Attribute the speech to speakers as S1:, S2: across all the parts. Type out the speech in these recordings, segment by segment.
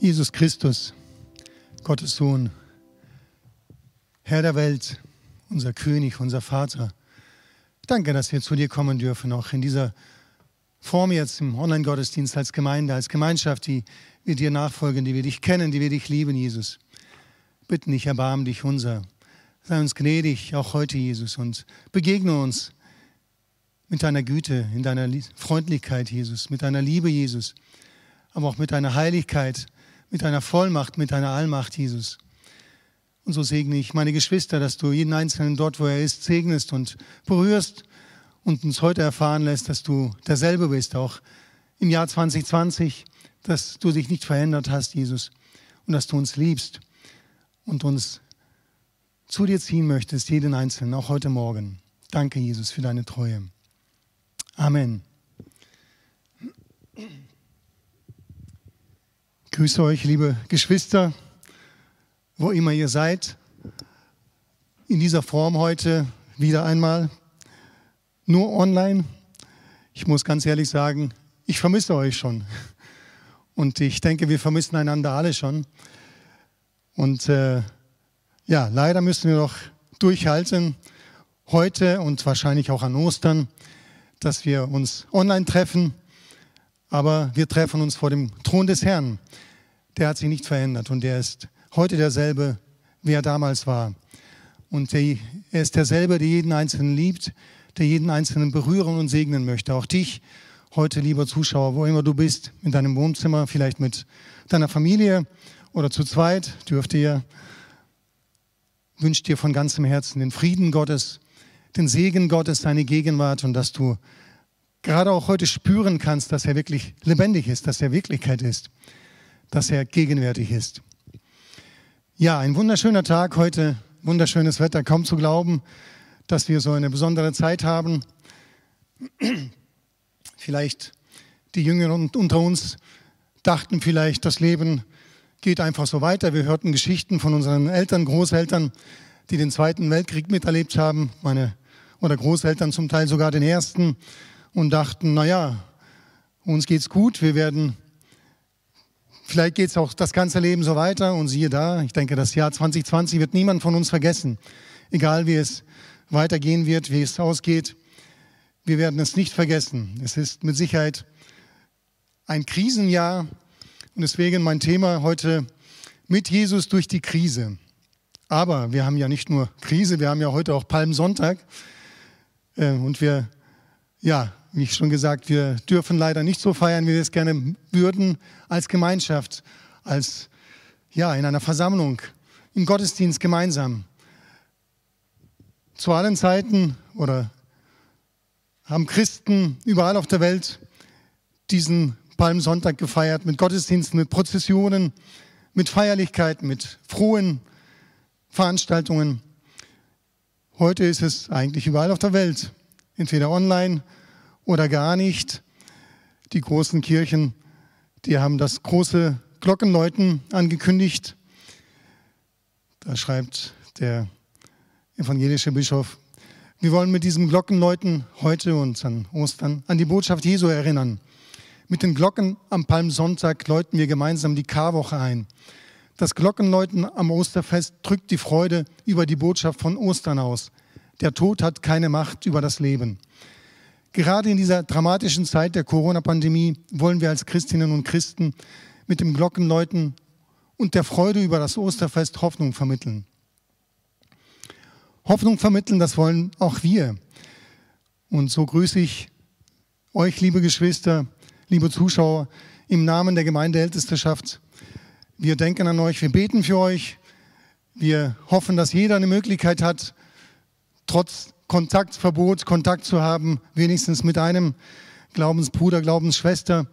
S1: Jesus Christus, Gottes Sohn, Herr der Welt, unser König, unser Vater. Danke, dass wir zu dir kommen dürfen, auch in dieser Form jetzt im Online-Gottesdienst als Gemeinde, als Gemeinschaft, die wir dir nachfolgen, die wir dich kennen, die wir dich lieben, Jesus. Bitten dich, erbarm dich unser. Sei uns gnädig, auch heute, Jesus, und begegne uns mit deiner Güte, in deiner Freundlichkeit, Jesus, mit deiner Liebe, Jesus, aber auch mit deiner Heiligkeit, mit deiner Vollmacht, mit deiner Allmacht, Jesus. Und so segne ich meine Geschwister, dass du jeden Einzelnen dort, wo er ist, segnest und berührst und uns heute erfahren lässt, dass du derselbe bist, auch im Jahr 2020, dass du dich nicht verändert hast, Jesus, und dass du uns liebst und uns zu dir ziehen möchtest, jeden Einzelnen, auch heute Morgen. Danke, Jesus, für deine Treue. Amen. Grüße euch, liebe Geschwister, wo immer ihr seid. In dieser Form heute wieder einmal nur online. Ich muss ganz ehrlich sagen, ich vermisse euch schon. Und ich denke, wir vermissen einander alle schon. Und äh, ja, leider müssen wir noch durchhalten, heute und wahrscheinlich auch an Ostern, dass wir uns online treffen. Aber wir treffen uns vor dem Thron des Herrn der hat sich nicht verändert und der ist heute derselbe, wie er damals war. Und er ist derselbe, der jeden Einzelnen liebt, der jeden Einzelnen berühren und segnen möchte. Auch dich heute, lieber Zuschauer, wo immer du bist, in deinem Wohnzimmer, vielleicht mit deiner Familie oder zu zweit, dürft ihr, wünscht dir von ganzem Herzen den Frieden Gottes, den Segen Gottes, seine Gegenwart und dass du gerade auch heute spüren kannst, dass er wirklich lebendig ist, dass er Wirklichkeit ist dass er gegenwärtig ist. Ja, ein wunderschöner Tag heute, wunderschönes Wetter, kaum zu glauben, dass wir so eine besondere Zeit haben. Vielleicht die Jüngeren unter uns dachten vielleicht, das Leben geht einfach so weiter. Wir hörten Geschichten von unseren Eltern, Großeltern, die den Zweiten Weltkrieg miterlebt haben, meine oder Großeltern zum Teil sogar den ersten und dachten, naja, uns geht's gut, wir werden Vielleicht geht es auch das ganze Leben so weiter und siehe da, ich denke, das Jahr 2020 wird niemand von uns vergessen. Egal wie es weitergehen wird, wie es ausgeht, wir werden es nicht vergessen. Es ist mit Sicherheit ein Krisenjahr und deswegen mein Thema heute mit Jesus durch die Krise. Aber wir haben ja nicht nur Krise, wir haben ja heute auch Palmsonntag äh, und wir ja, wie schon gesagt, wir dürfen leider nicht so feiern, wie wir es gerne würden, als Gemeinschaft, als ja, in einer Versammlung, im Gottesdienst gemeinsam. Zu allen Zeiten oder haben Christen überall auf der Welt diesen Palmsonntag gefeiert mit Gottesdiensten, mit Prozessionen, mit Feierlichkeiten, mit frohen Veranstaltungen. Heute ist es eigentlich überall auf der Welt, entweder online oder gar nicht. Die großen Kirchen, die haben das große Glockenläuten angekündigt. Da schreibt der evangelische Bischof, wir wollen mit diesem Glockenläuten heute und an Ostern an die Botschaft Jesu erinnern. Mit den Glocken am Palmsonntag läuten wir gemeinsam die Karwoche ein. Das Glockenläuten am Osterfest drückt die Freude über die Botschaft von Ostern aus. Der Tod hat keine Macht über das Leben. Gerade in dieser dramatischen Zeit der Corona-Pandemie wollen wir als Christinnen und Christen mit dem Glockenläuten und der Freude über das Osterfest Hoffnung vermitteln. Hoffnung vermitteln, das wollen auch wir. Und so grüße ich euch, liebe Geschwister, liebe Zuschauer, im Namen der Gemeindeältesteschaft. Wir denken an euch, wir beten für euch. Wir hoffen, dass jeder eine Möglichkeit hat, trotz Kontaktverbot, Kontakt zu haben, wenigstens mit einem Glaubensbruder, Glaubensschwester.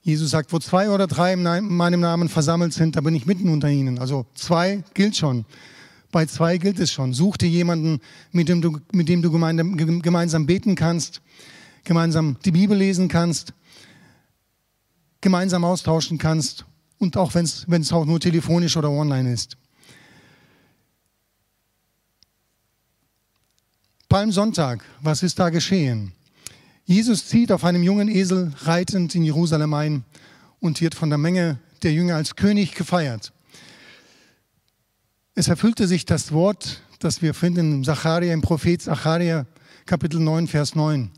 S1: Jesus sagt, wo zwei oder drei in meinem Namen versammelt sind, da bin ich mitten unter ihnen. Also zwei gilt schon. Bei zwei gilt es schon. Such dir jemanden, mit dem du, mit dem du gemeinsam beten kannst, gemeinsam die Bibel lesen kannst, gemeinsam austauschen kannst und auch wenn es auch nur telefonisch oder online ist. Palmsonntag, was ist da geschehen? Jesus zieht auf einem jungen Esel reitend in Jerusalem ein und wird von der Menge der Jünger als König gefeiert. Es erfüllte sich das Wort, das wir finden im Zacharia, im Prophet Zacharia, Kapitel 9, Vers 9.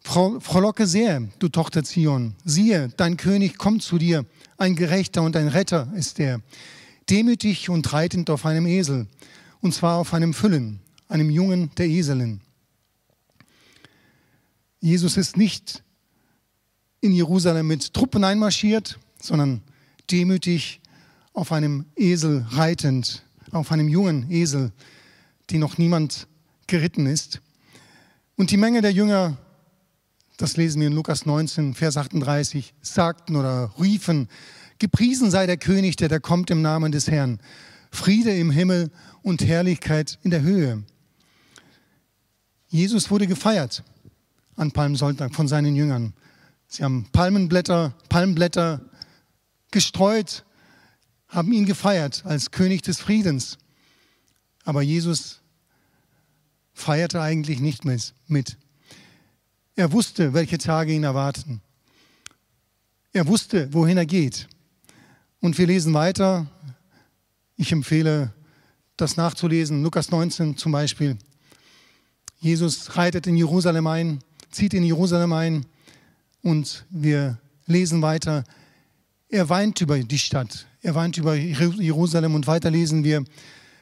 S1: Frohlocke sehr, du Tochter Zion. Siehe, dein König kommt zu dir. Ein Gerechter und ein Retter ist er. Demütig und reitend auf einem Esel. Und zwar auf einem Füllen, einem Jungen der Eselin. Jesus ist nicht in Jerusalem mit Truppen einmarschiert, sondern demütig auf einem Esel reitend, auf einem jungen Esel, die noch niemand geritten ist. Und die Menge der Jünger, das lesen wir in Lukas 19, Vers 38, sagten oder riefen, gepriesen sei der König, der da kommt im Namen des Herrn. Friede im Himmel und Herrlichkeit in der Höhe. Jesus wurde gefeiert an Palmsonntag von seinen Jüngern. Sie haben Palmenblätter, Palmblätter gestreut, haben ihn gefeiert als König des Friedens. Aber Jesus feierte eigentlich nicht mit. Er wusste, welche Tage ihn erwarten. Er wusste, wohin er geht. Und wir lesen weiter. Ich empfehle, das nachzulesen. Lukas 19 zum Beispiel. Jesus reitet in Jerusalem ein zieht in Jerusalem ein und wir lesen weiter. Er weint über die Stadt, er weint über Jerusalem und weiter lesen wir,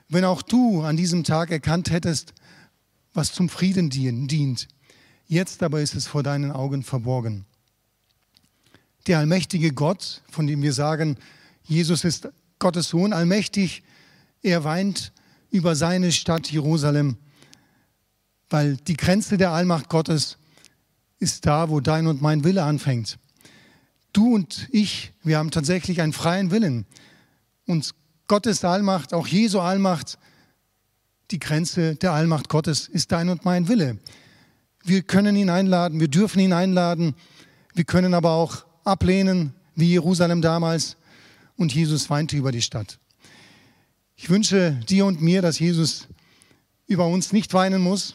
S1: wenn auch du an diesem Tag erkannt hättest, was zum Frieden dient, jetzt aber ist es vor deinen Augen verborgen. Der allmächtige Gott, von dem wir sagen, Jesus ist Gottes Sohn, allmächtig, er weint über seine Stadt Jerusalem, weil die Grenze der Allmacht Gottes ist da, wo dein und mein Wille anfängt. Du und ich, wir haben tatsächlich einen freien Willen. Und Gottes Allmacht, auch Jesu Allmacht, die Grenze der Allmacht Gottes ist dein und mein Wille. Wir können ihn einladen, wir dürfen ihn einladen, wir können aber auch ablehnen, wie Jerusalem damals. Und Jesus weinte über die Stadt. Ich wünsche dir und mir, dass Jesus über uns nicht weinen muss,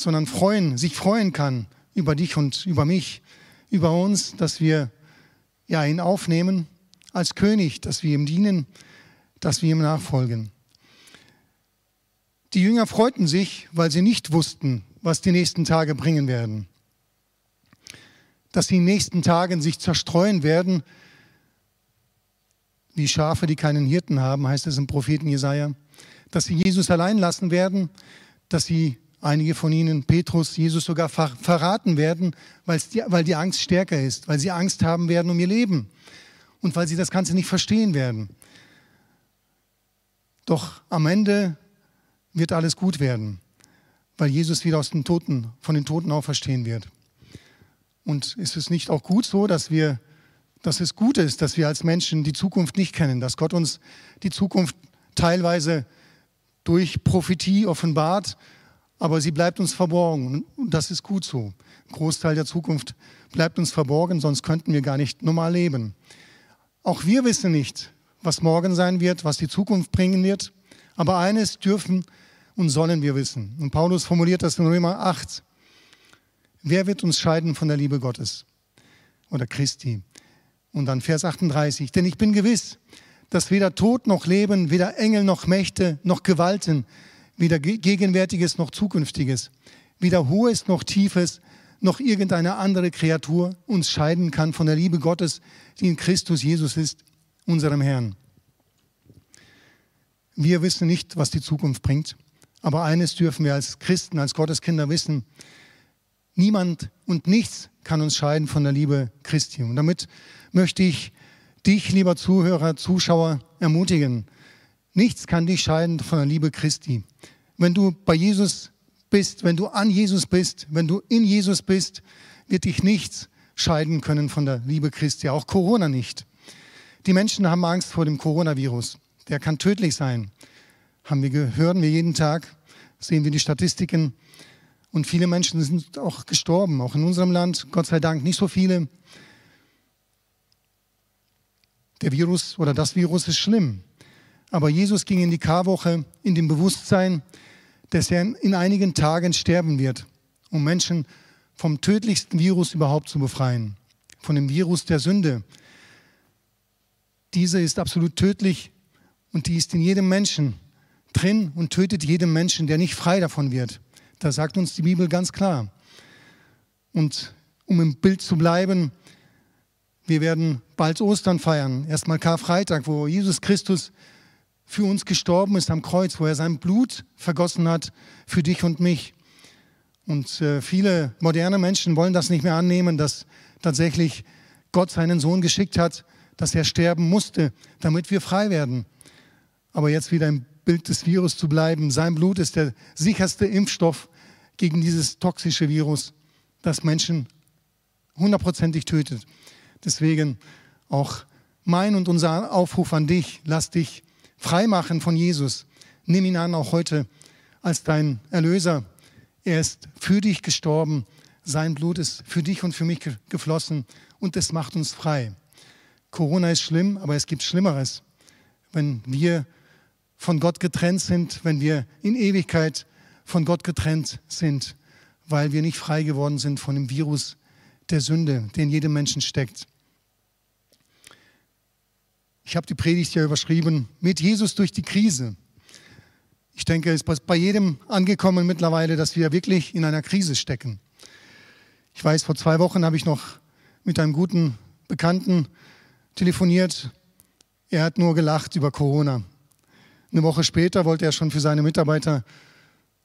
S1: sondern freuen, sich freuen kann über dich und über mich, über uns, dass wir ja, ihn aufnehmen als König, dass wir ihm dienen, dass wir ihm nachfolgen. Die Jünger freuten sich, weil sie nicht wussten, was die nächsten Tage bringen werden. Dass sie in den nächsten Tagen sich zerstreuen werden, wie Schafe, die keinen Hirten haben, heißt es im Propheten Jesaja. Dass sie Jesus allein lassen werden, dass sie einige von ihnen, Petrus, Jesus sogar ver verraten werden, die, weil die Angst stärker ist, weil sie Angst haben werden um ihr Leben und weil sie das Ganze nicht verstehen werden. Doch am Ende wird alles gut werden, weil Jesus wieder aus den Toten, von den Toten auferstehen wird. Und ist es nicht auch gut so, dass wir, dass es gut ist, dass wir als Menschen die Zukunft nicht kennen, dass Gott uns die Zukunft teilweise durch Prophetie offenbart, aber sie bleibt uns verborgen. Und das ist gut so. Ein Großteil der Zukunft bleibt uns verborgen, sonst könnten wir gar nicht normal leben. Auch wir wissen nicht, was morgen sein wird, was die Zukunft bringen wird. Aber eines dürfen und sollen wir wissen. Und Paulus formuliert das in Römer 8. Wer wird uns scheiden von der Liebe Gottes oder Christi? Und dann Vers 38. Denn ich bin gewiss, dass weder Tod noch Leben, weder Engel noch Mächte noch Gewalten, weder Gegenwärtiges noch Zukünftiges, weder Hohes noch Tiefes, noch irgendeine andere Kreatur uns scheiden kann von der Liebe Gottes, die in Christus Jesus ist, unserem Herrn. Wir wissen nicht, was die Zukunft bringt, aber eines dürfen wir als Christen, als Gotteskinder wissen, niemand und nichts kann uns scheiden von der Liebe Christi. Und damit möchte ich dich, lieber Zuhörer, Zuschauer, ermutigen, Nichts kann dich scheiden von der Liebe Christi. Wenn du bei Jesus bist, wenn du an Jesus bist, wenn du in Jesus bist, wird dich nichts scheiden können von der Liebe Christi, auch Corona nicht. Die Menschen haben Angst vor dem Coronavirus. Der kann tödlich sein. Haben wir, hören wir jeden Tag, sehen wir die Statistiken. Und viele Menschen sind auch gestorben, auch in unserem Land. Gott sei Dank nicht so viele. Der Virus oder das Virus ist schlimm. Aber Jesus ging in die Karwoche in dem Bewusstsein, dass er in einigen Tagen sterben wird, um Menschen vom tödlichsten Virus überhaupt zu befreien, von dem Virus der Sünde. diese ist absolut tödlich und die ist in jedem Menschen drin und tötet jeden Menschen, der nicht frei davon wird. Da sagt uns die Bibel ganz klar. Und um im Bild zu bleiben, wir werden bald Ostern feiern, erstmal Karfreitag, wo Jesus Christus für uns gestorben ist am Kreuz, wo er sein Blut vergossen hat für dich und mich. Und äh, viele moderne Menschen wollen das nicht mehr annehmen, dass tatsächlich Gott seinen Sohn geschickt hat, dass er sterben musste, damit wir frei werden. Aber jetzt wieder im Bild des Virus zu bleiben, sein Blut ist der sicherste Impfstoff gegen dieses toxische Virus, das Menschen hundertprozentig tötet. Deswegen auch mein und unser Aufruf an dich, lass dich frei machen von Jesus. Nimm ihn an, auch heute als dein Erlöser. Er ist für dich gestorben. Sein Blut ist für dich und für mich geflossen und es macht uns frei. Corona ist schlimm, aber es gibt Schlimmeres. Wenn wir von Gott getrennt sind, wenn wir in Ewigkeit von Gott getrennt sind, weil wir nicht frei geworden sind von dem Virus der Sünde, der in jedem Menschen steckt. Ich habe die Predigt ja überschrieben, mit Jesus durch die Krise. Ich denke, es ist bei jedem angekommen mittlerweile, dass wir wirklich in einer Krise stecken. Ich weiß, vor zwei Wochen habe ich noch mit einem guten Bekannten telefoniert. Er hat nur gelacht über Corona. Eine Woche später wollte er schon für seine Mitarbeiter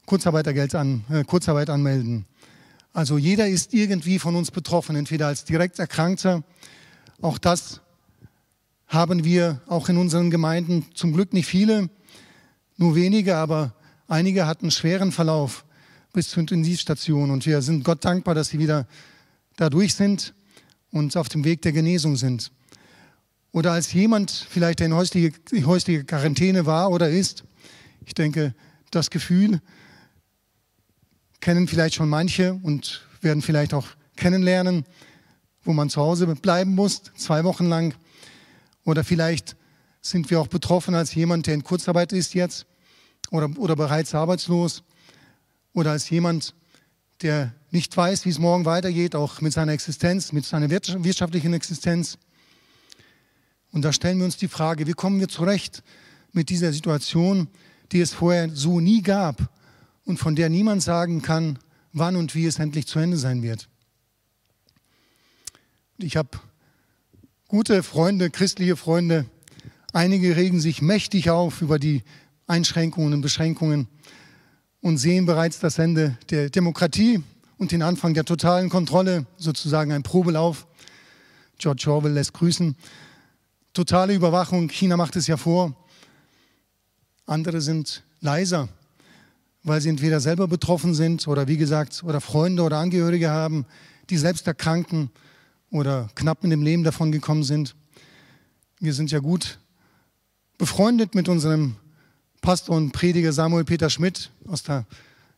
S1: Kurzarbeitergeld an, äh, Kurzarbeit anmelden. Also jeder ist irgendwie von uns betroffen, entweder als direkt Erkrankter. Auch das haben wir auch in unseren Gemeinden zum Glück nicht viele, nur wenige, aber einige hatten schweren Verlauf bis zur Intensivstation. Und wir sind Gott dankbar, dass sie wieder da durch sind und auf dem Weg der Genesung sind. Oder als jemand vielleicht, in häusliche, häusliche Quarantäne war oder ist, ich denke, das Gefühl kennen vielleicht schon manche und werden vielleicht auch kennenlernen, wo man zu Hause bleiben muss, zwei Wochen lang. Oder vielleicht sind wir auch betroffen als jemand, der in Kurzarbeit ist jetzt oder, oder bereits arbeitslos oder als jemand, der nicht weiß, wie es morgen weitergeht, auch mit seiner Existenz, mit seiner wirtschaftlichen Existenz. Und da stellen wir uns die Frage, wie kommen wir zurecht mit dieser Situation, die es vorher so nie gab und von der niemand sagen kann, wann und wie es endlich zu Ende sein wird. Ich habe gute Freunde, christliche Freunde. Einige regen sich mächtig auf über die Einschränkungen und Beschränkungen und sehen bereits das Ende der Demokratie und den Anfang der totalen Kontrolle, sozusagen ein Probelauf. George Orwell lässt grüßen. Totale Überwachung, China macht es ja vor. Andere sind leiser, weil sie entweder selber betroffen sind oder wie gesagt, oder Freunde oder Angehörige haben, die selbst erkranken oder knapp mit dem Leben davon gekommen sind. Wir sind ja gut befreundet mit unserem Pastor und Prediger Samuel Peter Schmidt aus der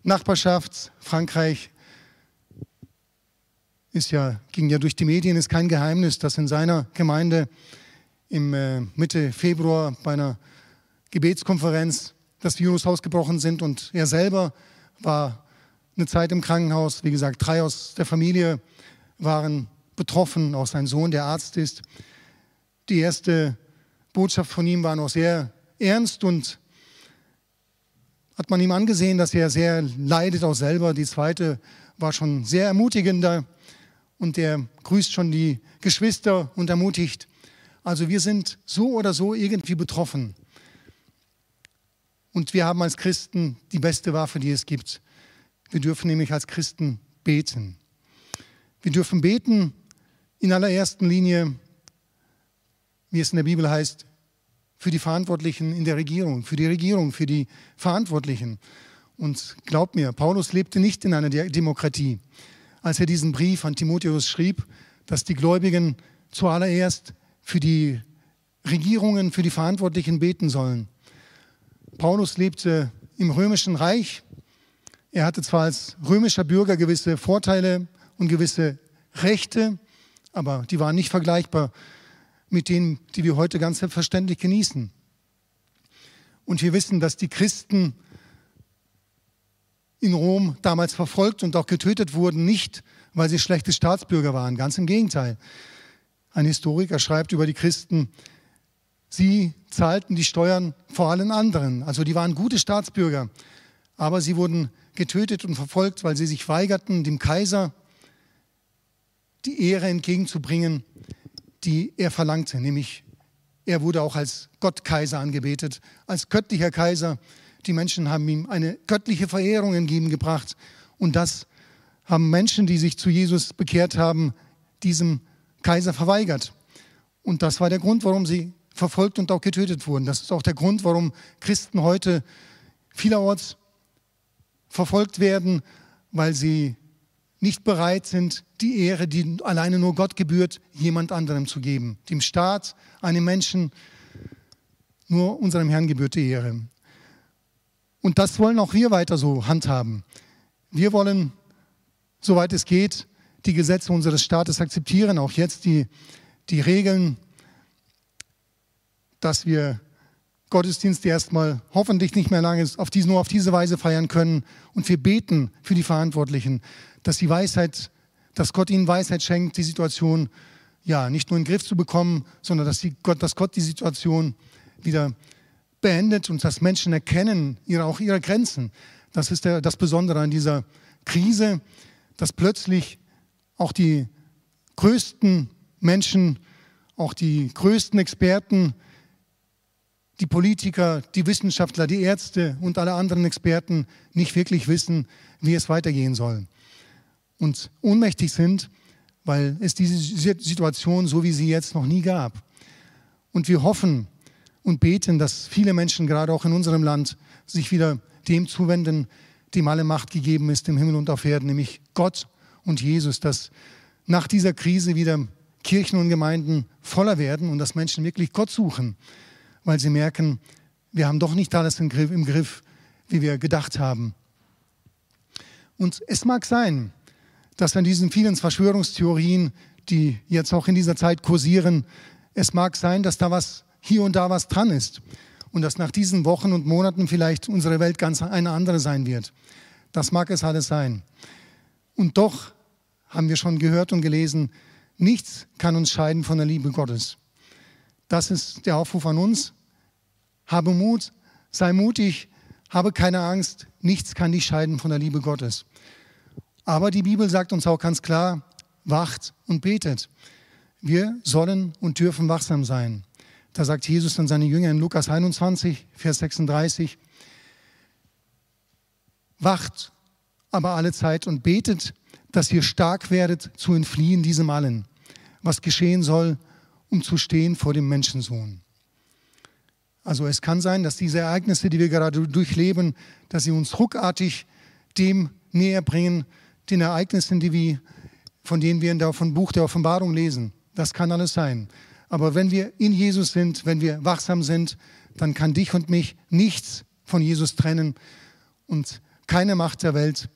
S1: Nachbarschaft Frankreich. Ist ja, ging ja durch die Medien, ist kein Geheimnis, dass in seiner Gemeinde im äh, Mitte Februar bei einer Gebetskonferenz das Virus ausgebrochen sind und er selber war eine Zeit im Krankenhaus. Wie gesagt, drei aus der Familie waren betroffen, auch sein Sohn, der Arzt ist. Die erste Botschaft von ihm war noch sehr ernst und hat man ihm angesehen, dass er sehr leidet auch selber. Die zweite war schon sehr ermutigender und er grüßt schon die Geschwister und ermutigt. Also wir sind so oder so irgendwie betroffen. Und wir haben als Christen die beste Waffe, die es gibt. Wir dürfen nämlich als Christen beten. Wir dürfen beten in allererster Linie, wie es in der Bibel heißt, für die Verantwortlichen in der Regierung, für die Regierung, für die Verantwortlichen. Und glaubt mir, Paulus lebte nicht in einer Demokratie. Als er diesen Brief an Timotheus schrieb, dass die Gläubigen zuallererst für die Regierungen, für die Verantwortlichen beten sollen. Paulus lebte im römischen Reich. Er hatte zwar als römischer Bürger gewisse Vorteile und gewisse Rechte, aber die waren nicht vergleichbar mit denen, die wir heute ganz selbstverständlich genießen. Und wir wissen, dass die Christen in Rom damals verfolgt und auch getötet wurden, nicht weil sie schlechte Staatsbürger waren, ganz im Gegenteil. Ein Historiker schreibt über die Christen, Sie zahlten die Steuern vor allen anderen. Also die waren gute Staatsbürger. Aber sie wurden getötet und verfolgt, weil sie sich weigerten, dem Kaiser die Ehre entgegenzubringen, die er verlangte. Nämlich, er wurde auch als Gottkaiser angebetet, als göttlicher Kaiser. Die Menschen haben ihm eine göttliche Verehrung entgegengebracht. Und das haben Menschen, die sich zu Jesus bekehrt haben, diesem Kaiser verweigert. Und das war der Grund, warum sie verfolgt und auch getötet wurden. Das ist auch der Grund, warum Christen heute vielerorts verfolgt werden, weil sie nicht bereit sind, die Ehre, die alleine nur Gott gebührt, jemand anderem zu geben. Dem Staat, einem Menschen, nur unserem Herrn gebührt die Ehre. Und das wollen auch wir weiter so handhaben. Wir wollen, soweit es geht, die Gesetze unseres Staates akzeptieren, auch jetzt die, die Regeln, dass wir Gottesdienste erstmal hoffentlich nicht mehr lange auf diese, nur auf diese Weise feiern können. Und wir beten für die Verantwortlichen, dass die Weisheit, dass Gott ihnen Weisheit schenkt, die Situation ja nicht nur in den Griff zu bekommen, sondern dass, die, Gott, dass Gott die Situation wieder beendet und dass Menschen erkennen ihre, auch ihre Grenzen. Das ist der, das Besondere an dieser Krise, dass plötzlich auch die größten Menschen, auch die größten Experten, die Politiker, die Wissenschaftler, die Ärzte und alle anderen Experten nicht wirklich wissen, wie es weitergehen soll. Und ohnmächtig sind, weil es diese Situation, so wie sie jetzt noch nie gab. Und wir hoffen und beten, dass viele Menschen, gerade auch in unserem Land, sich wieder dem zuwenden, dem alle Macht gegeben ist im Himmel und auf Erden, nämlich Gott und Jesus, dass nach dieser Krise wieder Kirchen und Gemeinden voller werden und dass Menschen wirklich Gott suchen weil sie merken, wir haben doch nicht alles im Griff, im Griff, wie wir gedacht haben. Und es mag sein, dass an diesen vielen Verschwörungstheorien, die jetzt auch in dieser Zeit kursieren, es mag sein, dass da was hier und da was dran ist und dass nach diesen Wochen und Monaten vielleicht unsere Welt ganz eine andere sein wird. Das mag es alles sein. Und doch haben wir schon gehört und gelesen, nichts kann uns scheiden von der Liebe Gottes. Das ist der Aufruf an uns. Habe Mut, sei mutig, habe keine Angst, nichts kann dich scheiden von der Liebe Gottes. Aber die Bibel sagt uns auch ganz klar, wacht und betet. Wir sollen und dürfen wachsam sein. Da sagt Jesus an seine Jünger in Lukas 21, Vers 36, wacht aber alle Zeit und betet, dass ihr stark werdet zu entfliehen diesem allen, was geschehen soll, um zu stehen vor dem Menschensohn. Also es kann sein, dass diese Ereignisse, die wir gerade durchleben, dass sie uns ruckartig dem näher bringen, den Ereignissen, die wir, von denen wir in der Buch der Offenbarung lesen. Das kann alles sein. Aber wenn wir in Jesus sind, wenn wir wachsam sind, dann kann dich und mich nichts von Jesus trennen und keine Macht der Welt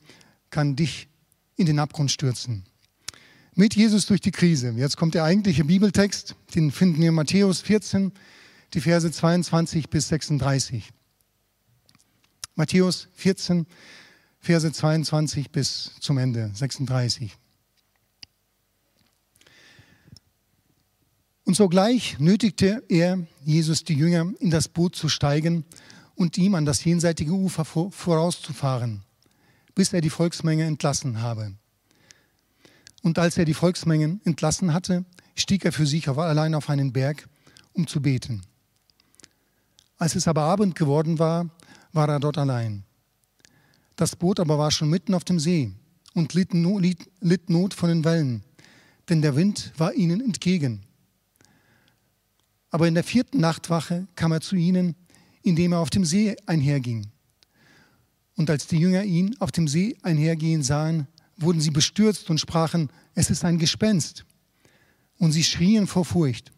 S1: kann dich in den Abgrund stürzen. Mit Jesus durch die Krise. Jetzt kommt der eigentliche Bibeltext, den finden wir in Matthäus 14, die Verse 22 bis 36. Matthäus 14, Verse 22 bis zum Ende, 36. Und sogleich nötigte er Jesus die Jünger in das Boot zu steigen und ihm an das jenseitige Ufer vorauszufahren, bis er die Volksmenge entlassen habe. Und als er die Volksmengen entlassen hatte, stieg er für sich allein auf einen Berg, um zu beten. Als es aber Abend geworden war, war er dort allein. Das Boot aber war schon mitten auf dem See und litt, Not von den Wellen, denn der Wind war ihnen entgegen. Aber in der vierten Nachtwache kam er zu ihnen, indem er auf dem See einherging. Und als die Jünger ihn auf dem See einhergehen sahen, wurden sie bestürzt und sprachen, es ist ein Gespenst. Und sie schrien vor Furcht.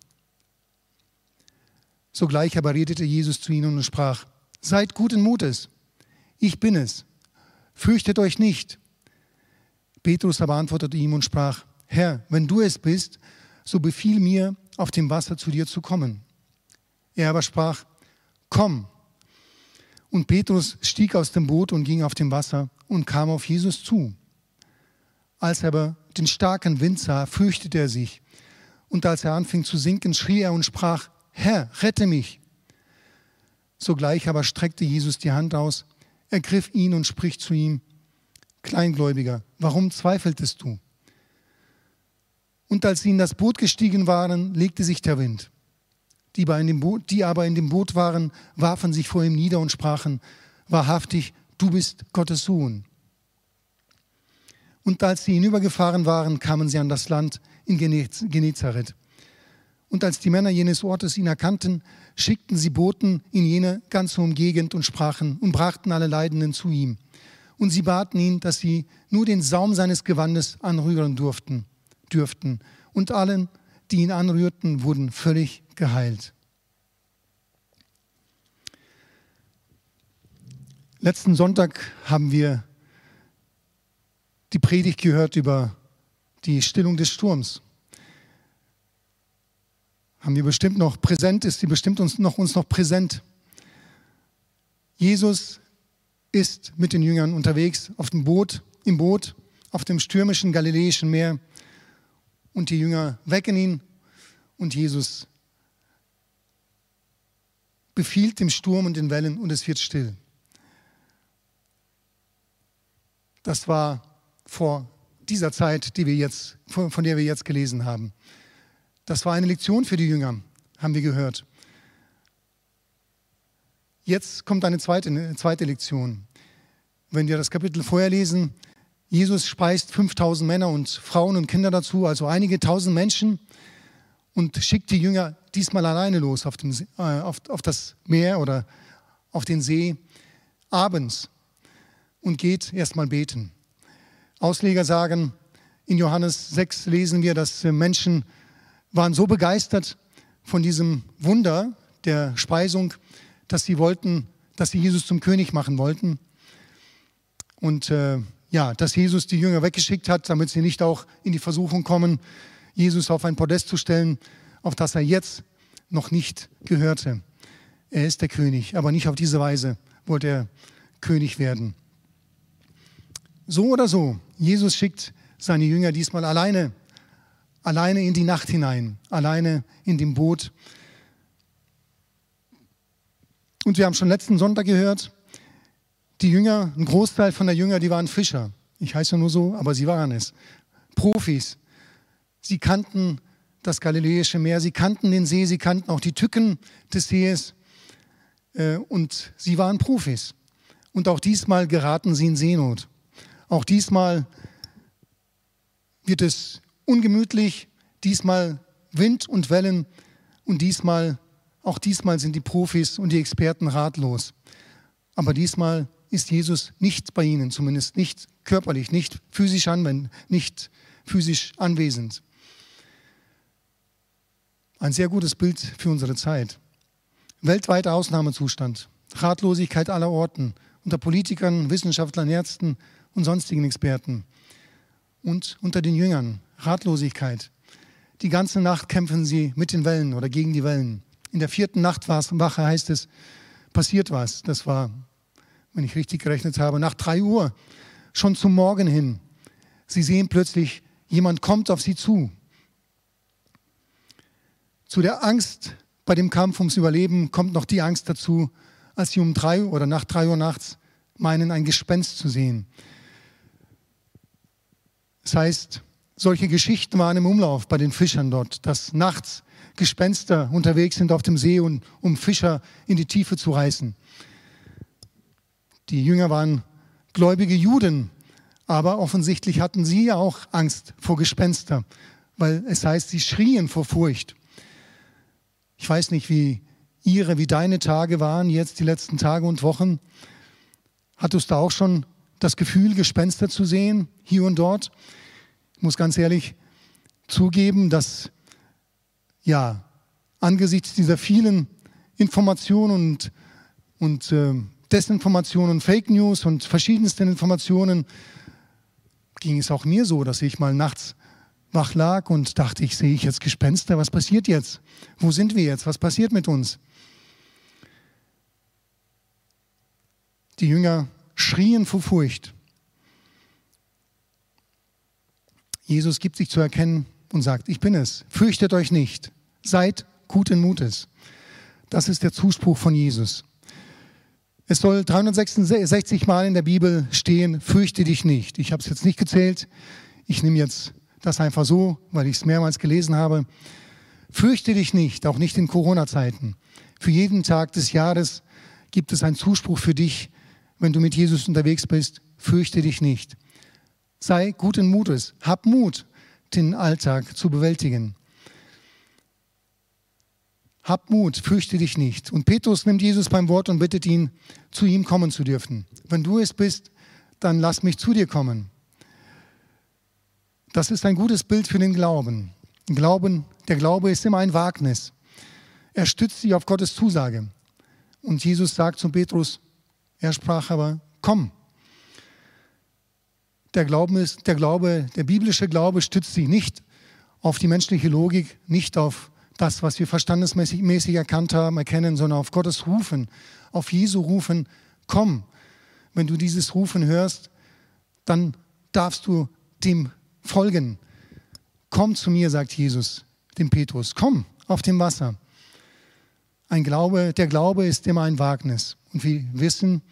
S1: Sogleich aber redete Jesus zu ihnen und sprach, seid guten Mutes, ich bin es, fürchtet euch nicht. Petrus aber antwortete ihm und sprach, Herr, wenn du es bist, so befiehl mir, auf dem Wasser zu dir zu kommen. Er aber sprach, komm. Und Petrus stieg aus dem Boot und ging auf dem Wasser und kam auf Jesus zu. Als er aber den starken Wind sah, fürchtete er sich. Und als er anfing zu sinken, schrie er und sprach, Herr, rette mich. Sogleich aber streckte Jesus die Hand aus, ergriff ihn und spricht zu ihm, Kleingläubiger, warum zweifeltest du? Und als sie in das Boot gestiegen waren, legte sich der Wind. Die, Boot, die aber in dem Boot waren, warfen sich vor ihm nieder und sprachen, wahrhaftig, du bist Gottes Sohn. Und als sie hinübergefahren waren, kamen sie an das Land in Genezareth. Und als die Männer jenes Ortes ihn erkannten, schickten sie Boten in jene ganze Umgegend und sprachen und brachten alle Leidenden zu ihm. Und sie baten ihn, dass sie nur den Saum seines Gewandes anrühren durften, dürften. Und allen, die ihn anrührten, wurden völlig geheilt. Letzten Sonntag haben wir die Predigt gehört über die Stillung des Sturms. Haben wir bestimmt noch präsent, ist sie bestimmt uns noch, uns noch präsent. Jesus ist mit den Jüngern unterwegs auf dem Boot, im Boot, auf dem stürmischen Galiläischen Meer und die Jünger wecken ihn und Jesus befiehlt dem Sturm und den Wellen und es wird still. Das war vor dieser Zeit, die wir jetzt, von der wir jetzt gelesen haben. Das war eine Lektion für die Jünger, haben wir gehört. Jetzt kommt eine zweite, eine zweite Lektion. Wenn wir das Kapitel vorher lesen, Jesus speist 5000 Männer und Frauen und Kinder dazu, also einige tausend Menschen, und schickt die Jünger diesmal alleine los auf, dem, äh, auf, auf das Meer oder auf den See abends und geht erstmal beten. Ausleger sagen, in Johannes 6 lesen wir, dass Menschen waren so begeistert von diesem Wunder der Speisung, dass sie wollten, dass sie Jesus zum König machen wollten. Und äh, ja, dass Jesus die Jünger weggeschickt hat, damit sie nicht auch in die Versuchung kommen, Jesus auf ein Podest zu stellen, auf das er jetzt noch nicht gehörte. Er ist der König, aber nicht auf diese Weise wollte er König werden. So oder so, Jesus schickt seine Jünger diesmal alleine, alleine in die Nacht hinein, alleine in dem Boot. Und wir haben schon letzten Sonntag gehört, die Jünger, ein Großteil von der Jünger, die waren Fischer. Ich heiße nur so, aber sie waren es. Profis. Sie kannten das Galiläische Meer, sie kannten den See, sie kannten auch die Tücken des Sees äh, und sie waren Profis. Und auch diesmal geraten sie in Seenot. Auch diesmal wird es ungemütlich, diesmal Wind und Wellen und diesmal, auch diesmal sind die Profis und die Experten ratlos. Aber diesmal ist Jesus nicht bei ihnen, zumindest nicht körperlich, nicht physisch anwendend, nicht physisch anwesend. Ein sehr gutes Bild für unsere Zeit. Weltweiter Ausnahmezustand, Ratlosigkeit aller Orten, unter Politikern, Wissenschaftlern, Ärzten und sonstigen Experten. Und unter den Jüngern, Ratlosigkeit. Die ganze Nacht kämpfen sie mit den Wellen oder gegen die Wellen. In der vierten Nachtwache heißt es, passiert was. Das war, wenn ich richtig gerechnet habe, nach drei Uhr, schon zum Morgen hin. Sie sehen plötzlich, jemand kommt auf sie zu. Zu der Angst bei dem Kampf ums Überleben kommt noch die Angst dazu, als sie um drei oder nach drei Uhr nachts meinen, ein Gespenst zu sehen. Das heißt, solche Geschichten waren im Umlauf bei den Fischern dort, dass nachts Gespenster unterwegs sind auf dem See, und, um Fischer in die Tiefe zu reißen. Die Jünger waren gläubige Juden, aber offensichtlich hatten sie ja auch Angst vor Gespenster, weil es heißt, sie schrien vor Furcht. Ich weiß nicht, wie ihre, wie deine Tage waren, jetzt die letzten Tage und Wochen. Hattest du da auch schon das Gefühl, Gespenster zu sehen, hier und dort? Muss ganz ehrlich zugeben, dass ja, angesichts dieser vielen Informationen und, und äh, Desinformationen, Fake News und verschiedensten Informationen, ging es auch mir so, dass ich mal nachts wach lag und dachte, ich sehe ich jetzt Gespenster, was passiert jetzt? Wo sind wir jetzt? Was passiert mit uns? Die Jünger schrien vor Furcht. Jesus gibt sich zu erkennen und sagt, ich bin es, fürchtet euch nicht, seid guten Mutes. Das ist der Zuspruch von Jesus. Es soll 366 Mal in der Bibel stehen, fürchte dich nicht. Ich habe es jetzt nicht gezählt. Ich nehme jetzt das einfach so, weil ich es mehrmals gelesen habe. Fürchte dich nicht, auch nicht in Corona-Zeiten. Für jeden Tag des Jahres gibt es einen Zuspruch für dich, wenn du mit Jesus unterwegs bist. Fürchte dich nicht. Sei guten Mutes. Hab Mut, den Alltag zu bewältigen. Hab Mut, fürchte dich nicht. Und Petrus nimmt Jesus beim Wort und bittet ihn, zu ihm kommen zu dürfen. Wenn du es bist, dann lass mich zu dir kommen. Das ist ein gutes Bild für den Glauben. Glauben, der Glaube ist immer ein Wagnis. Er stützt sich auf Gottes Zusage. Und Jesus sagt zu Petrus, er sprach aber, komm. Der, Glauben ist, der Glaube, der biblische Glaube stützt sich nicht auf die menschliche Logik, nicht auf das, was wir verstandesmäßig erkannt haben, erkennen, sondern auf Gottes Rufen, auf Jesu Rufen, komm. Wenn du dieses Rufen hörst, dann darfst du dem folgen. Komm zu mir, sagt Jesus dem Petrus, komm auf dem Wasser. Ein Glaube, der Glaube ist immer ein Wagnis. Und wir wissen,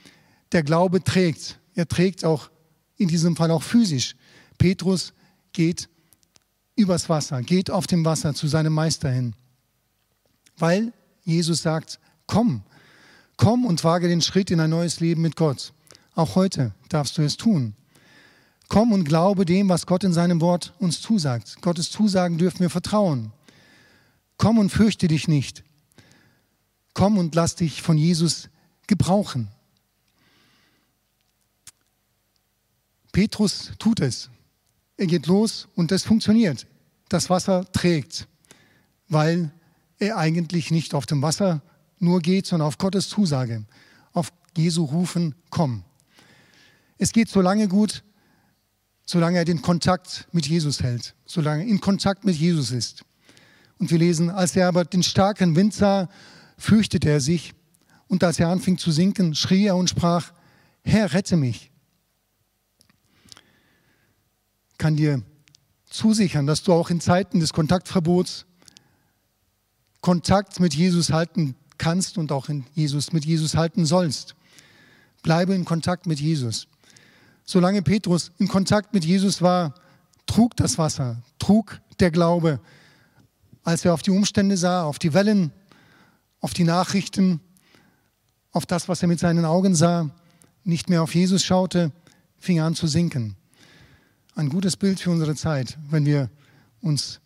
S1: der Glaube trägt. Er trägt auch in diesem Fall auch physisch. Petrus geht übers Wasser, geht auf dem Wasser zu seinem Meister hin. Weil Jesus sagt, komm, komm und wage den Schritt in ein neues Leben mit Gott. Auch heute darfst du es tun. Komm und glaube dem, was Gott in seinem Wort uns zusagt. Gottes Zusagen dürfen wir vertrauen. Komm und fürchte dich nicht. Komm und lass dich von Jesus gebrauchen. Petrus tut es. Er geht los und es funktioniert. Das Wasser trägt, weil er eigentlich nicht auf dem Wasser nur geht, sondern auf Gottes Zusage, auf Jesu rufen, komm. Es geht so lange gut, solange er den Kontakt mit Jesus hält, solange er in Kontakt mit Jesus ist. Und wir lesen, als er aber den starken Wind sah, fürchtete er sich und als er anfing zu sinken, schrie er und sprach, Herr, rette mich. Kann dir zusichern, dass du auch in Zeiten des Kontaktverbots Kontakt mit Jesus halten kannst und auch in Jesus, mit Jesus halten sollst. Bleibe in Kontakt mit Jesus. Solange Petrus in Kontakt mit Jesus war, trug das Wasser, trug der Glaube. Als er auf die Umstände sah, auf die Wellen, auf die Nachrichten, auf das, was er mit seinen Augen sah, nicht mehr auf Jesus schaute, fing er an zu sinken ein gutes Bild für unsere Zeit, wenn wir uns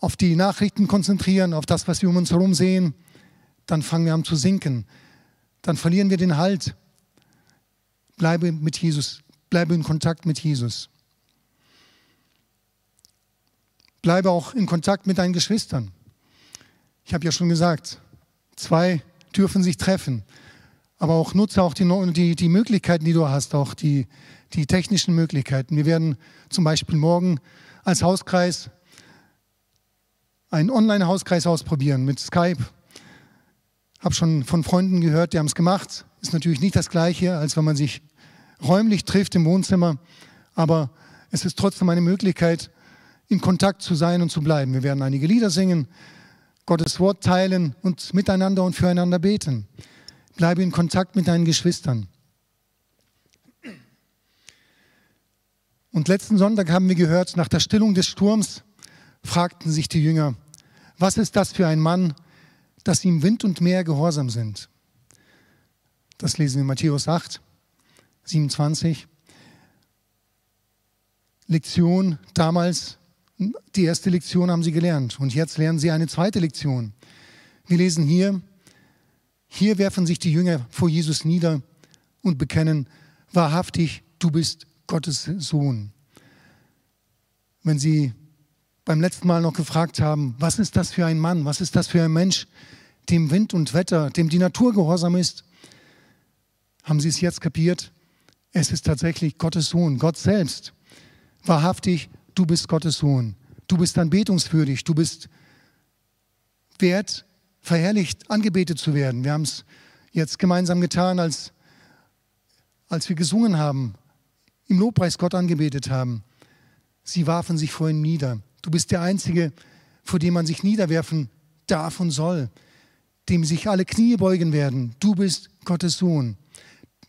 S1: auf die Nachrichten konzentrieren, auf das, was wir um uns herum sehen, dann fangen wir an zu sinken. Dann verlieren wir den Halt. Bleibe mit Jesus, bleibe in Kontakt mit Jesus. Bleibe auch in Kontakt mit deinen Geschwistern. Ich habe ja schon gesagt, zwei dürfen sich treffen, aber auch nutze auch die, die, die Möglichkeiten, die du hast, auch die, die technischen Möglichkeiten. Wir werden zum Beispiel morgen als Hauskreis einen Online-Hauskreis ausprobieren mit Skype. Habe schon von Freunden gehört, die haben es gemacht. Ist natürlich nicht das Gleiche, als wenn man sich räumlich trifft im Wohnzimmer, aber es ist trotzdem eine Möglichkeit, in Kontakt zu sein und zu bleiben. Wir werden einige Lieder singen, Gottes Wort teilen und miteinander und füreinander beten. Bleibe in Kontakt mit deinen Geschwistern. Und letzten Sonntag haben wir gehört, nach der Stillung des Sturms fragten sich die Jünger, was ist das für ein Mann, dass ihm Wind und Meer gehorsam sind? Das lesen wir in Matthäus 8, 27. Lektion damals, die erste Lektion haben sie gelernt und jetzt lernen sie eine zweite Lektion. Wir lesen hier, hier werfen sich die Jünger vor Jesus nieder und bekennen, wahrhaftig, du bist Gottes Sohn. Wenn Sie beim letzten Mal noch gefragt haben, was ist das für ein Mann, was ist das für ein Mensch, dem Wind und Wetter, dem die Natur gehorsam ist, haben Sie es jetzt kapiert? Es ist tatsächlich Gottes Sohn, Gott selbst. Wahrhaftig, du bist Gottes Sohn. Du bist anbetungswürdig, du bist wert, verherrlicht, angebetet zu werden. Wir haben es jetzt gemeinsam getan, als, als wir gesungen haben im Lobpreis Gott angebetet haben. Sie warfen sich vor ihm nieder. Du bist der Einzige, vor dem man sich niederwerfen darf und soll, dem sich alle Knie beugen werden. Du bist Gottes Sohn.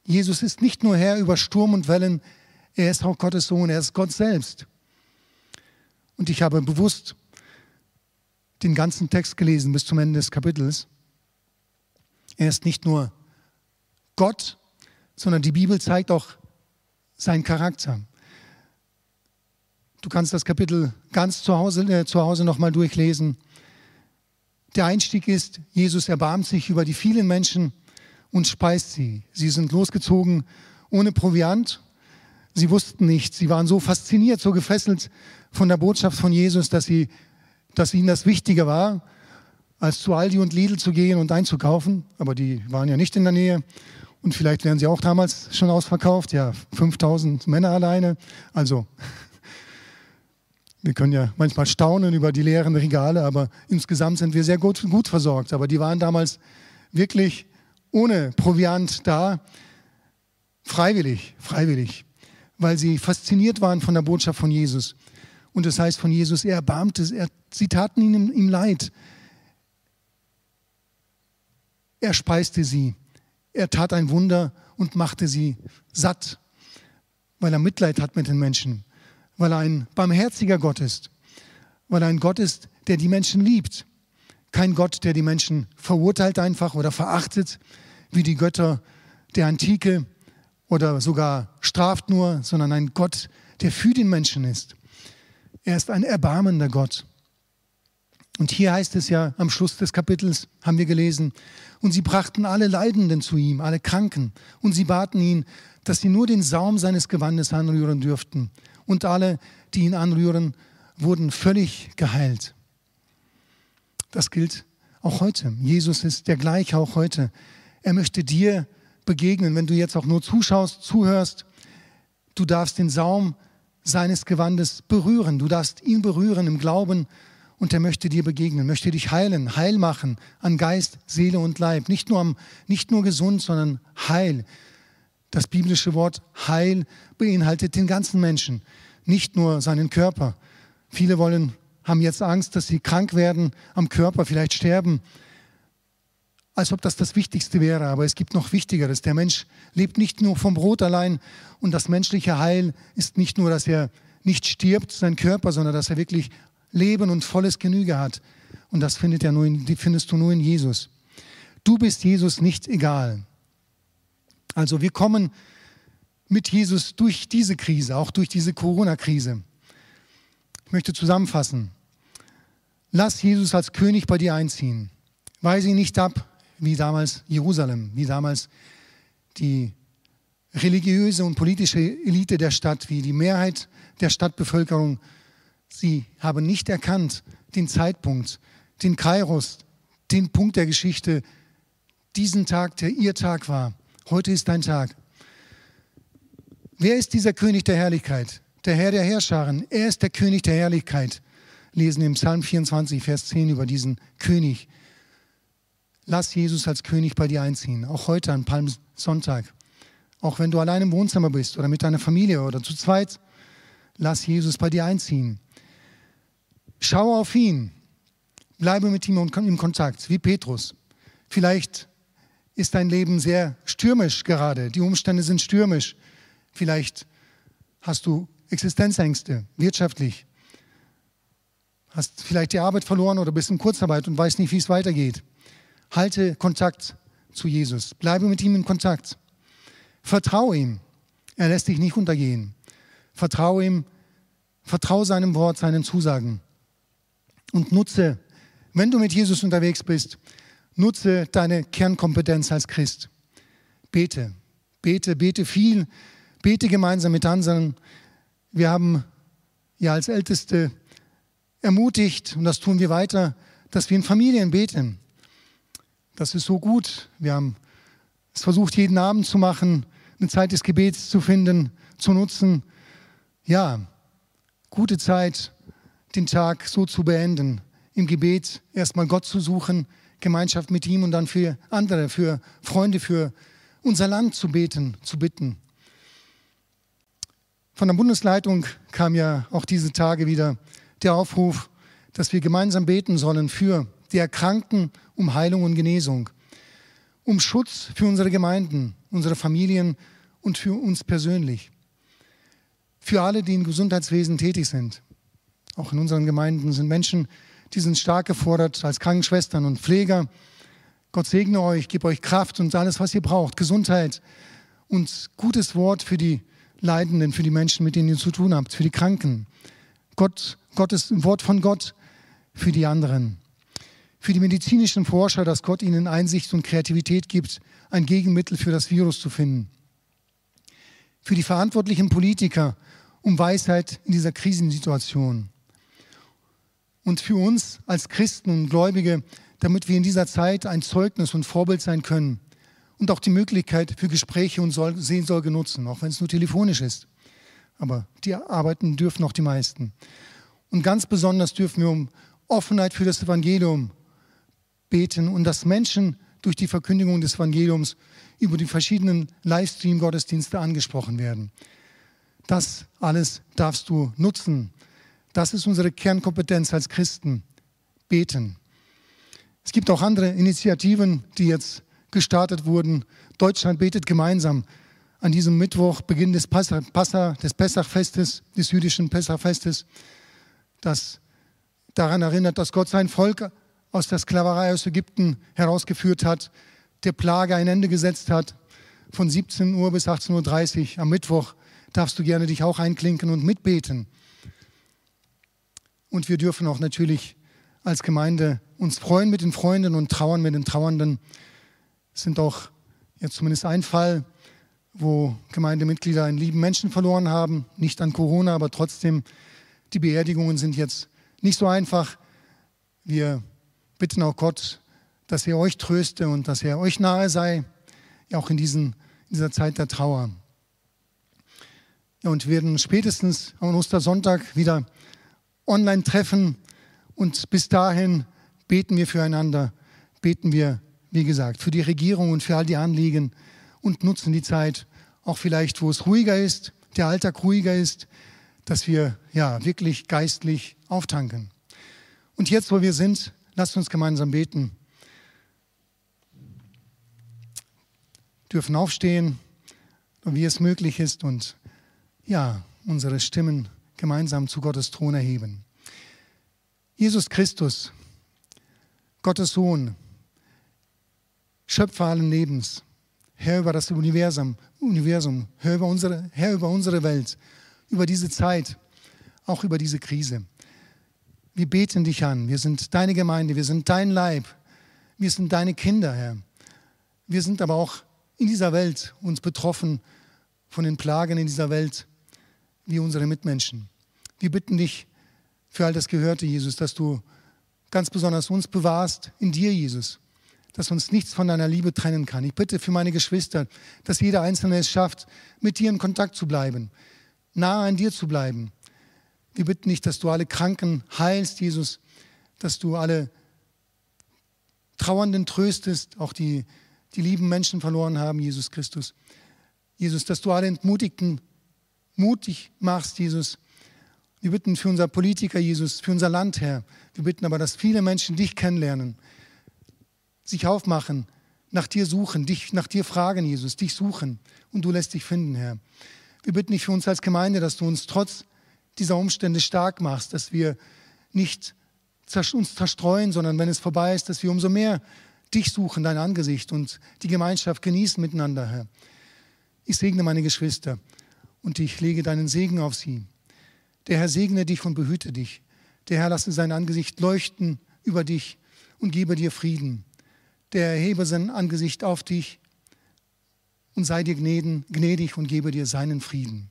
S1: Jesus ist nicht nur Herr über Sturm und Wellen, er ist auch Gottes Sohn, er ist Gott selbst. Und ich habe bewusst den ganzen Text gelesen bis zum Ende des Kapitels. Er ist nicht nur Gott, sondern die Bibel zeigt auch seinen Charakter. Du kannst das Kapitel ganz zu Hause, äh, zu Hause nochmal durchlesen. Der Einstieg ist, Jesus erbarmt sich über die vielen Menschen und speist sie. Sie sind losgezogen ohne Proviant. Sie wussten nichts. Sie waren so fasziniert, so gefesselt von der Botschaft von Jesus, dass, sie, dass ihnen das wichtiger war, als zu Aldi und Lidl zu gehen und einzukaufen. Aber die waren ja nicht in der Nähe. Und vielleicht wären sie auch damals schon ausverkauft. Ja, 5000 Männer alleine. Also, wir können ja manchmal staunen über die leeren Regale, aber insgesamt sind wir sehr gut, gut versorgt. Aber die waren damals wirklich ohne Proviant da, freiwillig, freiwillig, weil sie fasziniert waren von der Botschaft von Jesus. Und das heißt von Jesus, er erbarmte, er, sie taten ihm, ihm leid. Er speiste sie. Er tat ein Wunder und machte sie satt, weil er Mitleid hat mit den Menschen, weil er ein barmherziger Gott ist, weil er ein Gott ist, der die Menschen liebt. Kein Gott, der die Menschen verurteilt einfach oder verachtet, wie die Götter der Antike oder sogar straft nur, sondern ein Gott, der für den Menschen ist. Er ist ein erbarmender Gott. Und hier heißt es ja am Schluss des Kapitels, haben wir gelesen, und sie brachten alle Leidenden zu ihm, alle Kranken, und sie baten ihn, dass sie nur den Saum seines Gewandes anrühren dürften. Und alle, die ihn anrühren, wurden völlig geheilt. Das gilt auch heute. Jesus ist der gleiche auch heute. Er möchte dir begegnen, wenn du jetzt auch nur zuschaust, zuhörst. Du darfst den Saum seines Gewandes berühren. Du darfst ihn berühren im Glauben und er möchte dir begegnen, möchte dich heilen, heil machen an Geist, Seele und Leib. Nicht nur, am, nicht nur gesund, sondern heil. Das biblische Wort Heil beinhaltet den ganzen Menschen, nicht nur seinen Körper. Viele wollen, haben jetzt Angst, dass sie krank werden am Körper, vielleicht sterben, als ob das das Wichtigste wäre. Aber es gibt noch Wichtigeres. Der Mensch lebt nicht nur vom Brot allein und das menschliche Heil ist nicht nur, dass er nicht stirbt, sein Körper, sondern dass er wirklich Leben und volles Genüge hat. Und das findet er nur in, findest du nur in Jesus. Du bist Jesus nicht egal. Also wir kommen mit Jesus durch diese Krise, auch durch diese Corona-Krise. Ich möchte zusammenfassen. Lass Jesus als König bei dir einziehen. Weise ihn nicht ab, wie damals Jerusalem, wie damals die religiöse und politische Elite der Stadt, wie die Mehrheit der Stadtbevölkerung Sie haben nicht erkannt den Zeitpunkt, den Kairos, den Punkt der Geschichte, diesen Tag, der ihr Tag war. Heute ist dein Tag. Wer ist dieser König der Herrlichkeit? Der Herr der Herrscharen. Er ist der König der Herrlichkeit. Lesen im Psalm 24, Vers 10 über diesen König. Lass Jesus als König bei dir einziehen, auch heute an Palmsonntag. Auch wenn du allein im Wohnzimmer bist oder mit deiner Familie oder zu zweit, lass Jesus bei dir einziehen. Schau auf ihn. Bleibe mit ihm im Kontakt, wie Petrus. Vielleicht ist dein Leben sehr stürmisch gerade. Die Umstände sind stürmisch. Vielleicht hast du Existenzängste, wirtschaftlich. Hast vielleicht die Arbeit verloren oder bist in Kurzarbeit und weißt nicht, wie es weitergeht. Halte Kontakt zu Jesus. Bleibe mit ihm in Kontakt. Vertraue ihm. Er lässt dich nicht untergehen. Vertraue ihm. Vertraue seinem Wort, seinen Zusagen und nutze, wenn du mit Jesus unterwegs bist, nutze deine Kernkompetenz als Christ. Bete, bete, bete viel, bete gemeinsam mit anderen. Wir haben ja als Älteste ermutigt, und das tun wir weiter, dass wir in Familien beten. Das ist so gut. Wir haben es versucht, jeden Abend zu machen, eine Zeit des Gebets zu finden, zu nutzen. Ja, gute Zeit, den Tag so zu beenden, im Gebet erstmal Gott zu suchen, Gemeinschaft mit ihm und dann für andere, für Freunde, für unser Land zu beten, zu bitten. Von der Bundesleitung kam ja auch diese Tage wieder der Aufruf, dass wir gemeinsam beten sollen für die Erkrankten um Heilung und Genesung, um Schutz für unsere Gemeinden, unsere Familien und für uns persönlich. Für alle, die im Gesundheitswesen tätig sind. Auch in unseren Gemeinden sind Menschen, die sind stark gefordert als Krankenschwestern und Pfleger. Gott segne euch, gebe euch Kraft und alles, was ihr braucht, Gesundheit und gutes Wort für die Leidenden, für die Menschen, mit denen ihr zu tun habt, für die Kranken. Gott, Gottes Wort von Gott für die anderen. Für die medizinischen Forscher, dass Gott ihnen Einsicht und Kreativität gibt, ein Gegenmittel für das Virus zu finden. Für die verantwortlichen Politiker um Weisheit in dieser Krisensituation. Und für uns als Christen und Gläubige, damit wir in dieser Zeit ein Zeugnis und Vorbild sein können und auch die Möglichkeit für Gespräche und Seelsorge nutzen, auch wenn es nur telefonisch ist. Aber die arbeiten dürfen auch die meisten. Und ganz besonders dürfen wir um Offenheit für das Evangelium beten und dass Menschen durch die Verkündigung des Evangeliums über die verschiedenen Livestream-Gottesdienste angesprochen werden. Das alles darfst du nutzen. Das ist unsere Kernkompetenz als Christen. Beten. Es gibt auch andere Initiativen, die jetzt gestartet wurden. Deutschland betet gemeinsam an diesem Mittwoch, Beginn des, Passa, Passa, des Pessachfestes, des jüdischen Pessachfestes, das daran erinnert, dass Gott sein Volk aus der Sklaverei aus Ägypten herausgeführt hat, der Plage ein Ende gesetzt hat. Von 17 Uhr bis 18.30 Uhr am Mittwoch darfst du gerne dich auch einklinken und mitbeten. Und wir dürfen auch natürlich als Gemeinde uns freuen mit den Freunden und trauern mit den Trauernden. Es sind auch jetzt zumindest ein Fall, wo Gemeindemitglieder einen lieben Menschen verloren haben, nicht an Corona, aber trotzdem, die Beerdigungen sind jetzt nicht so einfach. Wir bitten auch Gott, dass er euch tröste und dass er euch nahe sei, auch in, diesen, in dieser Zeit der Trauer. Und wir werden spätestens am Ostersonntag wieder online treffen und bis dahin beten wir füreinander, beten wir, wie gesagt, für die Regierung und für all die Anliegen und nutzen die Zeit, auch vielleicht, wo es ruhiger ist, der Alltag ruhiger ist, dass wir ja wirklich geistlich auftanken. Und jetzt, wo wir sind, lasst uns gemeinsam beten. Dürfen aufstehen, wie es möglich ist und ja, unsere Stimmen gemeinsam zu Gottes Thron erheben. Jesus Christus, Gottes Sohn, Schöpfer allen Lebens, Herr über das Universum, Universum Herr, über unsere, Herr über unsere Welt, über diese Zeit, auch über diese Krise. Wir beten dich an. Wir sind deine Gemeinde, wir sind dein Leib, wir sind deine Kinder, Herr. Wir sind aber auch in dieser Welt uns betroffen von den Plagen in dieser Welt wie unsere Mitmenschen. Wir bitten dich für all das Gehörte, Jesus, dass du ganz besonders uns bewahrst in dir, Jesus, dass uns nichts von deiner Liebe trennen kann. Ich bitte für meine Geschwister, dass jeder Einzelne es schafft, mit dir in Kontakt zu bleiben, nahe an dir zu bleiben. Wir bitten dich, dass du alle Kranken heilst, Jesus, dass du alle Trauernden tröstest, auch die, die lieben Menschen verloren haben, Jesus Christus. Jesus, dass du alle Entmutigten mutig machst, Jesus. Wir bitten für unser Politiker, Jesus, für unser Land, Herr. Wir bitten aber, dass viele Menschen dich kennenlernen, sich aufmachen, nach dir suchen, dich nach dir fragen, Jesus, dich suchen und du lässt dich finden, Herr. Wir bitten dich für uns als Gemeinde, dass du uns trotz dieser Umstände stark machst, dass wir nicht uns zerstreuen, sondern wenn es vorbei ist, dass wir umso mehr dich suchen, dein Angesicht und die Gemeinschaft genießen miteinander, Herr. Ich segne meine Geschwister und ich lege deinen Segen auf sie. Der Herr segne dich und behüte dich. Der Herr lasse sein Angesicht leuchten über dich und gebe dir Frieden. Der erhebe sein Angesicht auf dich und sei dir gnädig und gebe dir seinen Frieden.